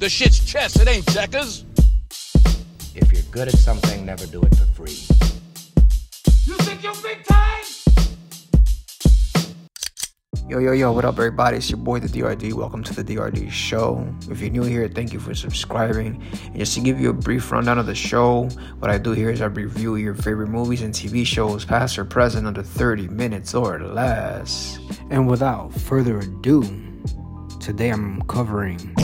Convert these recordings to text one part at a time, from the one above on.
The shit's chess, it ain't checkers. If you're good at something, never do it for free. You think you're big time? Yo, yo, yo, what up, everybody? It's your boy, the DRD. Welcome to the DRD show. If you're new here, thank you for subscribing. And just to give you a brief rundown of the show, what I do here is I review your favorite movies and TV shows, past or present, under 30 minutes or less. And without further ado, today I'm covering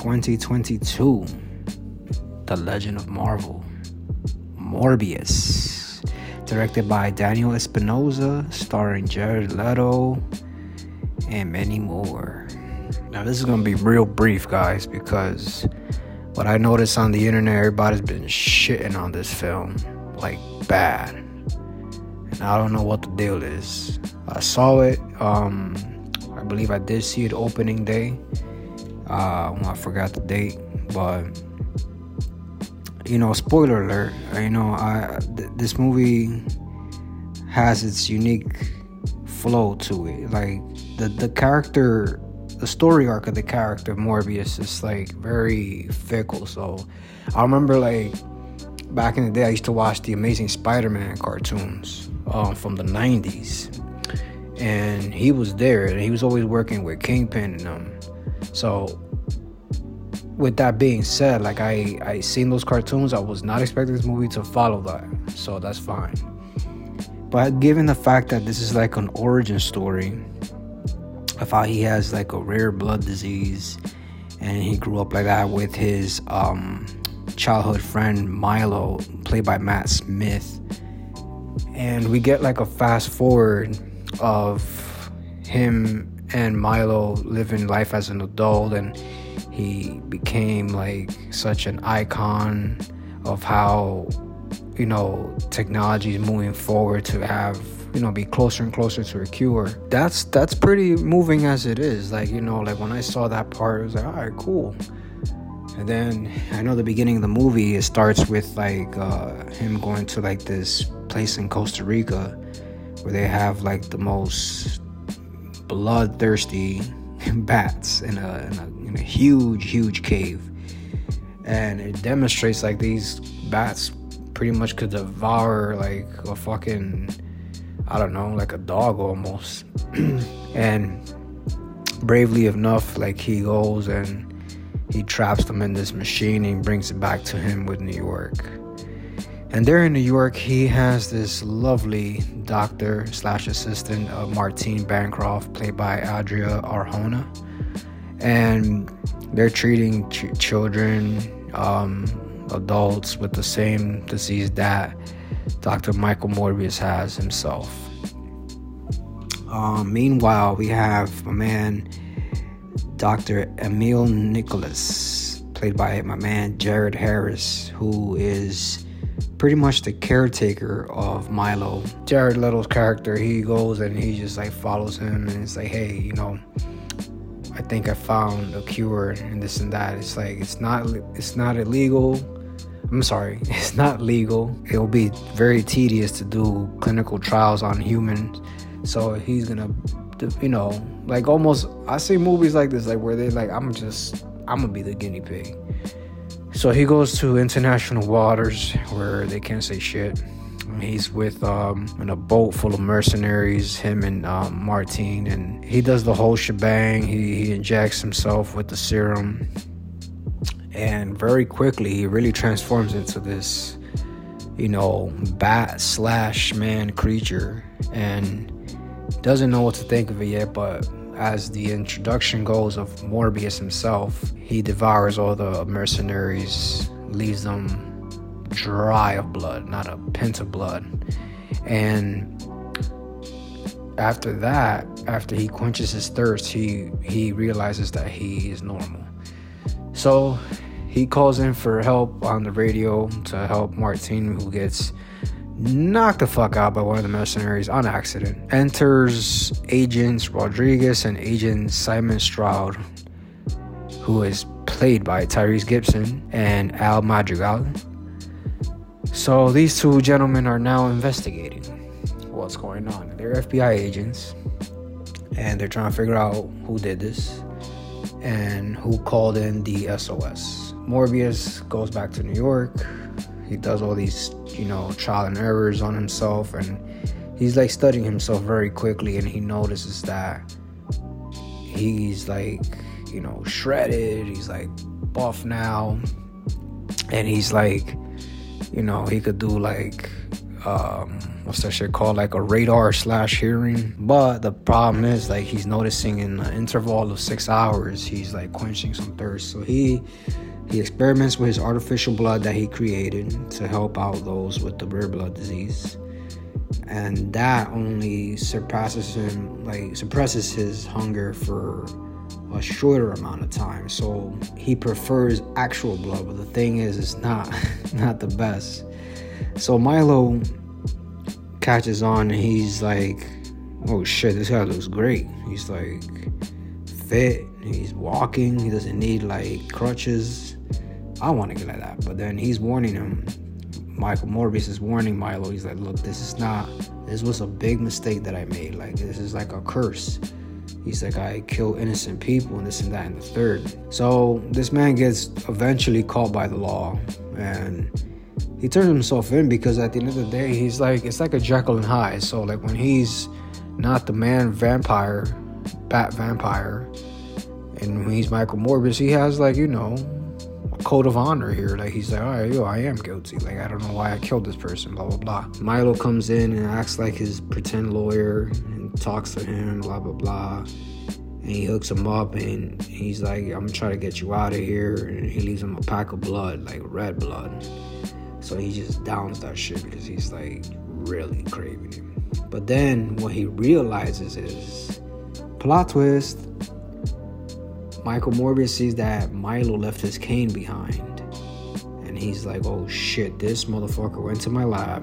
2022 The Legend of Marvel Morbius directed by Daniel Espinosa, starring Jared Leto, and many more. Now, this is gonna be real brief, guys, because what I noticed on the internet, everybody's been shitting on this film like bad, and I don't know what the deal is. I saw it. Um, I believe I did see it opening day. Uh, I forgot the date, but you know, spoiler alert. You know, I th- this movie has its unique flow to it. Like the the character, the story arc of the character Morbius is like very fickle. So I remember like back in the day, I used to watch the Amazing Spider-Man cartoons um, from the '90s, and he was there, and he was always working with Kingpin and them. So with that being said, like I I seen those cartoons, I was not expecting this movie to follow that, so that's fine. But given the fact that this is like an origin story of how he has like a rare blood disease, and he grew up like that with his um, childhood friend Milo, played by Matt Smith, and we get like a fast forward of him and Milo living life as an adult and he became like such an icon of how you know technology is moving forward to have you know be closer and closer to a cure. That's that's pretty moving as it is. Like you know like when i saw that part it was like all right cool. And then i know the beginning of the movie it starts with like uh, him going to like this place in costa rica where they have like the most bloodthirsty bats in a, in a in a huge huge cave. And it demonstrates like these bats pretty much could devour like a fucking I don't know like a dog almost. And bravely enough like he goes and he traps them in this machine and brings it back to him with New York and there in New York, he has this lovely doctor slash assistant, uh, Martine Bancroft, played by Adria Arjona. And they're treating ch- children, um, adults with the same disease that Dr. Michael Morbius has himself. Um, meanwhile, we have my man, Dr. Emil Nicholas, played by my man Jared Harris, who is pretty much the caretaker of Milo. Jared Leto's character, he goes and he just like follows him and it's like, hey, you know, I think I found a cure and this and that. It's like it's not it's not illegal. I'm sorry, it's not legal. It'll be very tedious to do clinical trials on humans. So he's gonna, you know, like almost. I see movies like this, like where they like, I'm just, I'm gonna be the guinea pig. So he goes to international waters where they can't say shit. He's with um, in a boat full of mercenaries, him and um, Martine, and he does the whole shebang. He, he injects himself with the serum, and very quickly he really transforms into this, you know, bat slash man creature, and doesn't know what to think of it yet, but as the introduction goes of Morbius himself, he devours all the mercenaries, leaves them dry of blood, not a pint of blood. And after that, after he quenches his thirst, he he realizes that he is normal. So he calls in for help on the radio to help Martine, who gets knocked the fuck out by one of the mercenaries on accident. Enters Agents Rodriguez and Agent Simon Stroud, who is played by Tyrese Gibson and Al Madrigal. So these two gentlemen are now investigating what's going on. They're FBI agents and they're trying to figure out who did this. and who called in the SOS. Morbius goes back to New York. He does all these, you know, trial and errors on himself, and he's like studying himself very quickly, and he notices that he's like, you know, shredded. He's like buff now, and he's like, you know, he could do like um, what's that shit called? Like a radar slash hearing. But the problem is, like, he's noticing in an interval of six hours, he's like quenching some thirst. So he he experiments with his artificial blood that he created to help out those with the rare blood disease. And that only surpasses him, like suppresses his hunger for a shorter amount of time. So he prefers actual blood, but the thing is, it's not not the best. So Milo catches on and he's like, oh shit, this guy looks great. He's like fit, he's walking, he doesn't need like crutches. I want to get like that. But then he's warning him. Michael Morbius is warning Milo. He's like, look, this is not, this was a big mistake that I made. Like, this is like a curse. He's like, I kill innocent people and this and that and the third. So this man gets eventually caught by the law and he turns himself in because at the end of the day, he's like it's like a Jekyll and Hyde. So like when he's not the man vampire, bat vampire, and when he's Michael Morbius, he has like you know code of honor here. Like he's like, all right, yo, I am guilty. Like I don't know why I killed this person. Blah blah blah. Milo comes in and acts like his pretend lawyer and talks to him. Blah blah blah. And he hooks him up and he's like, I'm trying to try to get you out of here. And he leaves him a pack of blood, like red blood. So he just downs that shit because he's like really craving it. But then what he realizes is plot twist. Michael Morbius sees that Milo left his cane behind. And he's like, oh shit, this motherfucker went to my lab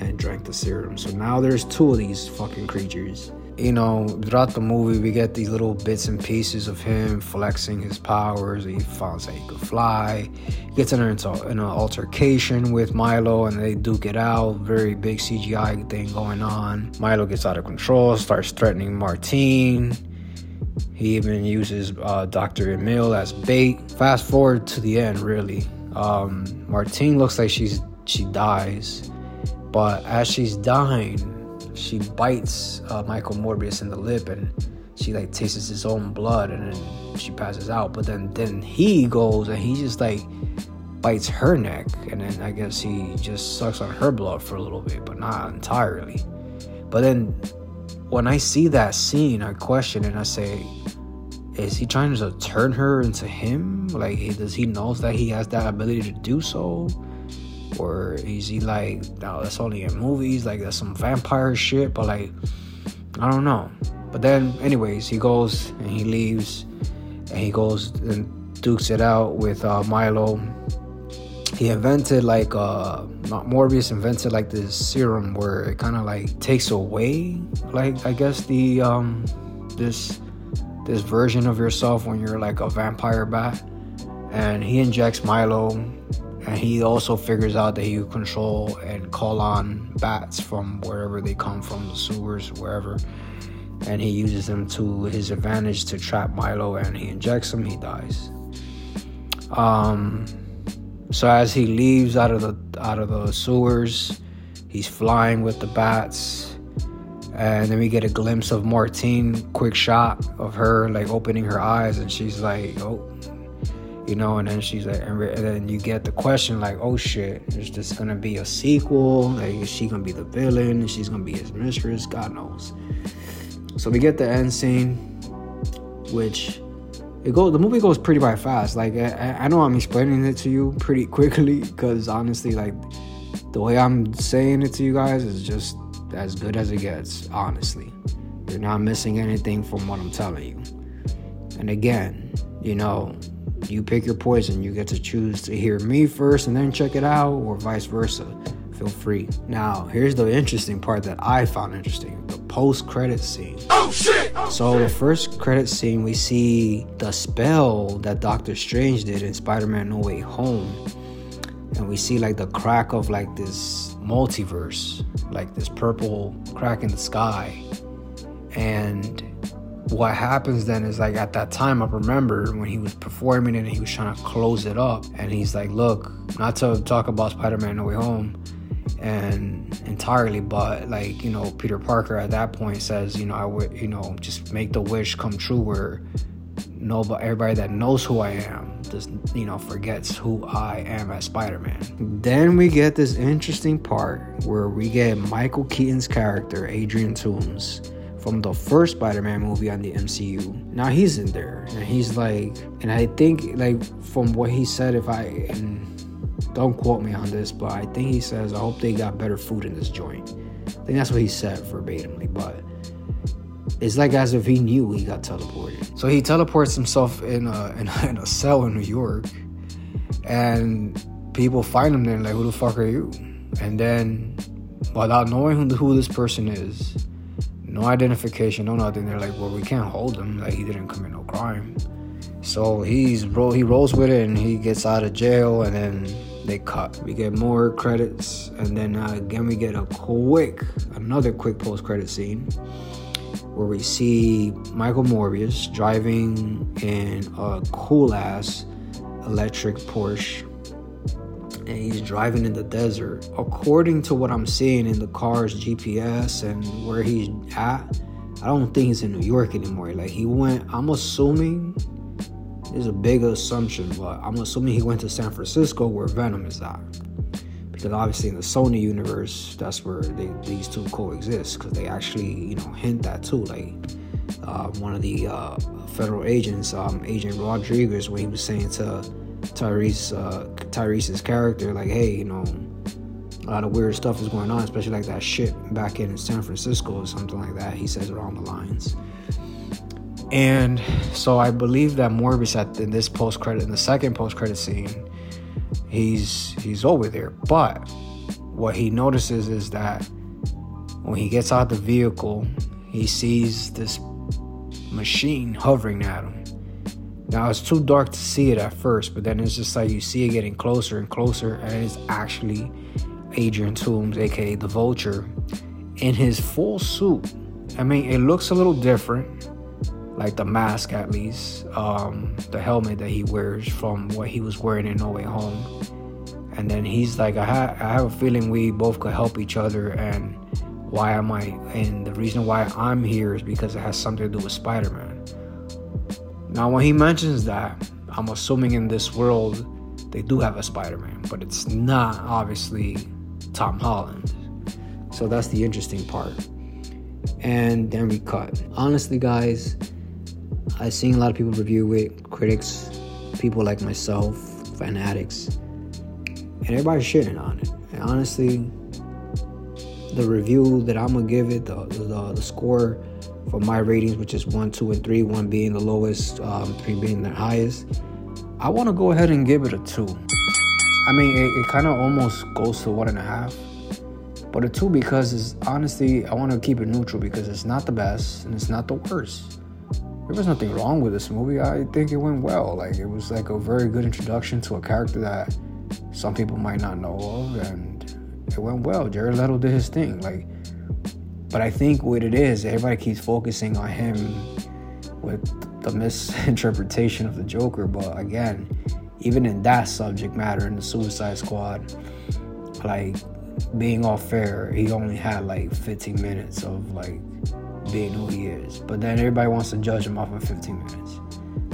and drank the serum. So now there's two of these fucking creatures you know, throughout the movie, we get these little bits and pieces of him flexing his powers. He finds out he could fly. He gets in, in an altercation with Milo, and they duke it out. Very big CGI thing going on. Milo gets out of control, starts threatening Martine. He even uses uh, Dr. Emil as bait. Fast forward to the end, really. Um, Martine looks like she's she dies, but as she's dying, she bites uh, Michael Morbius in the lip and she like tastes his own blood and then she passes out. But then then he goes and he just like bites her neck and then I guess he just sucks on her blood for a little bit, but not entirely. But then when I see that scene, I question and I say, is he trying to turn her into him? Like, does he knows that he has that ability to do so? or is he like no that's only in movies like that's some vampire shit but like i don't know but then anyways he goes and he leaves and he goes and dukes it out with uh, milo he invented like uh morbius invented like this serum where it kind of like takes away like i guess the um this this version of yourself when you're like a vampire bat and he injects milo and he also figures out that he can control and call on bats from wherever they come from, the sewers, wherever. And he uses them to his advantage to trap Milo, and he injects him. He dies. Um, so as he leaves out of the out of the sewers, he's flying with the bats, and then we get a glimpse of Martine. Quick shot of her like opening her eyes, and she's like, "Oh, you know and then she's like and, then you get the question like oh shit is this gonna be a sequel like is she gonna be the villain and she's gonna be his mistress god knows so we get the end scene which it goes. the movie goes pretty by fast like I, I know i'm explaining it to you pretty quickly because honestly like the way i'm saying it to you guys is just as good as it gets honestly you're not missing anything from what i'm telling you and again you know you pick your poison. You get to choose to hear me first and then check it out, or vice versa. Feel free. Now, here's the interesting part that I found interesting the post credit scene. Oh shit! Oh, so, shit. the first credit scene, we see the spell that Doctor Strange did in Spider Man No Way Home. And we see like the crack of like this multiverse, like this purple crack in the sky. And what happens then is like at that time I remember when he was performing it and he was trying to close it up and he's like, look, not to talk about Spider-Man No Way Home and entirely, but like, you know, Peter Parker at that point says, you know, I would, you know, just make the wish come true where nobody everybody that knows who I am just you know forgets who I am as Spider-Man. Then we get this interesting part where we get Michael Keaton's character, Adrian Toomes from the first Spider-Man movie on the MCU. Now he's in there, and he's like, and I think like from what he said, if I and don't quote me on this, but I think he says, I hope they got better food in this joint. I think that's what he said verbatimly, but it's like as if he knew he got teleported. So he teleports himself in a, in a, in a cell in New York, and people find him there like, who the fuck are you? And then, without knowing who, who this person is, no identification, no nothing. They're like, well, we can't hold him. Like he didn't commit no crime. So he's roll he rolls with it and he gets out of jail and then they cut. We get more credits and then uh, again we get a quick another quick post credit scene where we see Michael Morbius driving in a cool ass electric Porsche and he's driving in the desert. According to what I'm seeing in the car's GPS and where he's at, I don't think he's in New York anymore. Like he went, I'm assuming, is a big assumption, but I'm assuming he went to San Francisco where Venom is at. Because obviously in the Sony universe, that's where they, these two coexist. Because they actually, you know, hint that too. Like uh, one of the uh, federal agents, um, Agent Rodriguez, when he was saying to Tyrese uh, Tyrese's character, like, hey, you know, a lot of weird stuff is going on, especially like that shit back in San Francisco or something like that. He says around the lines. And so I believe that Morbius at in this post credit, in the second post credit scene, he's he's over there. But what he notices is that when he gets out the vehicle, he sees this machine hovering at him. Now it's too dark to see it at first, but then it's just like you see it getting closer and closer, and it's actually Adrian Toomes, aka the Vulture, in his full suit. I mean, it looks a little different, like the mask at least, um, the helmet that he wears from what he was wearing in No Way Home. And then he's like, I, ha- I have a feeling we both could help each other, and why am I? And the reason why I'm here is because it has something to do with Spider Man. Now, when he mentions that, I'm assuming in this world they do have a Spider Man, but it's not obviously Tom Holland. So that's the interesting part. And then we cut. Honestly, guys, I've seen a lot of people review it, critics, people like myself, fanatics, and everybody's shitting on it. And honestly, the review that I'm gonna give it, the, the, the score for my ratings, which is one, two, and three, one being the lowest, um, three being the highest, I want to go ahead and give it a two. I mean, it, it kind of almost goes to one and a half, but a two because it's honestly, I want to keep it neutral because it's not the best and it's not the worst. There was nothing wrong with this movie. I think it went well. Like it was like a very good introduction to a character that some people might not know of, and it went well. Jared Leto did his thing. Like but I think what it is, everybody keeps focusing on him with the misinterpretation of the Joker. But again, even in that subject matter in the Suicide Squad, like being all fair, he only had like 15 minutes of like being who he is. But then everybody wants to judge him off of 15 minutes.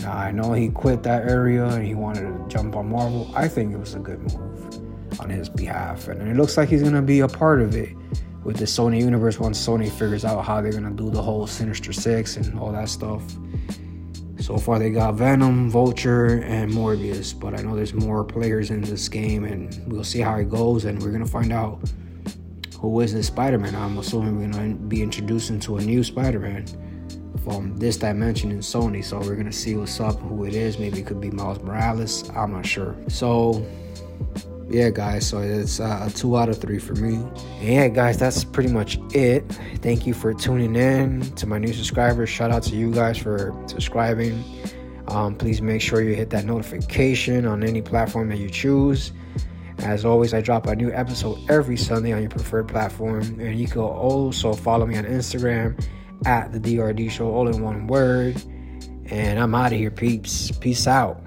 Now I know he quit that area and he wanted to jump on Marvel. I think it was a good move on his behalf, and it looks like he's gonna be a part of it with the Sony universe once Sony figures out how they're gonna do the whole Sinister Six and all that stuff. So far, they got Venom, Vulture, and Morbius, but I know there's more players in this game, and we'll see how it goes. And we're gonna find out who is this Spider-Man. I'm assuming we're gonna be introducing to a new Spider-Man from this dimension in Sony. So we're gonna see what's up, who it is. Maybe it could be Miles Morales. I'm not sure. So yeah, guys, so it's uh, a two out of three for me. And yeah, guys, that's pretty much it. Thank you for tuning in to my new subscribers. Shout out to you guys for subscribing. Um, please make sure you hit that notification on any platform that you choose. As always, I drop a new episode every Sunday on your preferred platform. And you can also follow me on Instagram at the DRD show, all in one word. And I'm out of here, peeps. Peace out.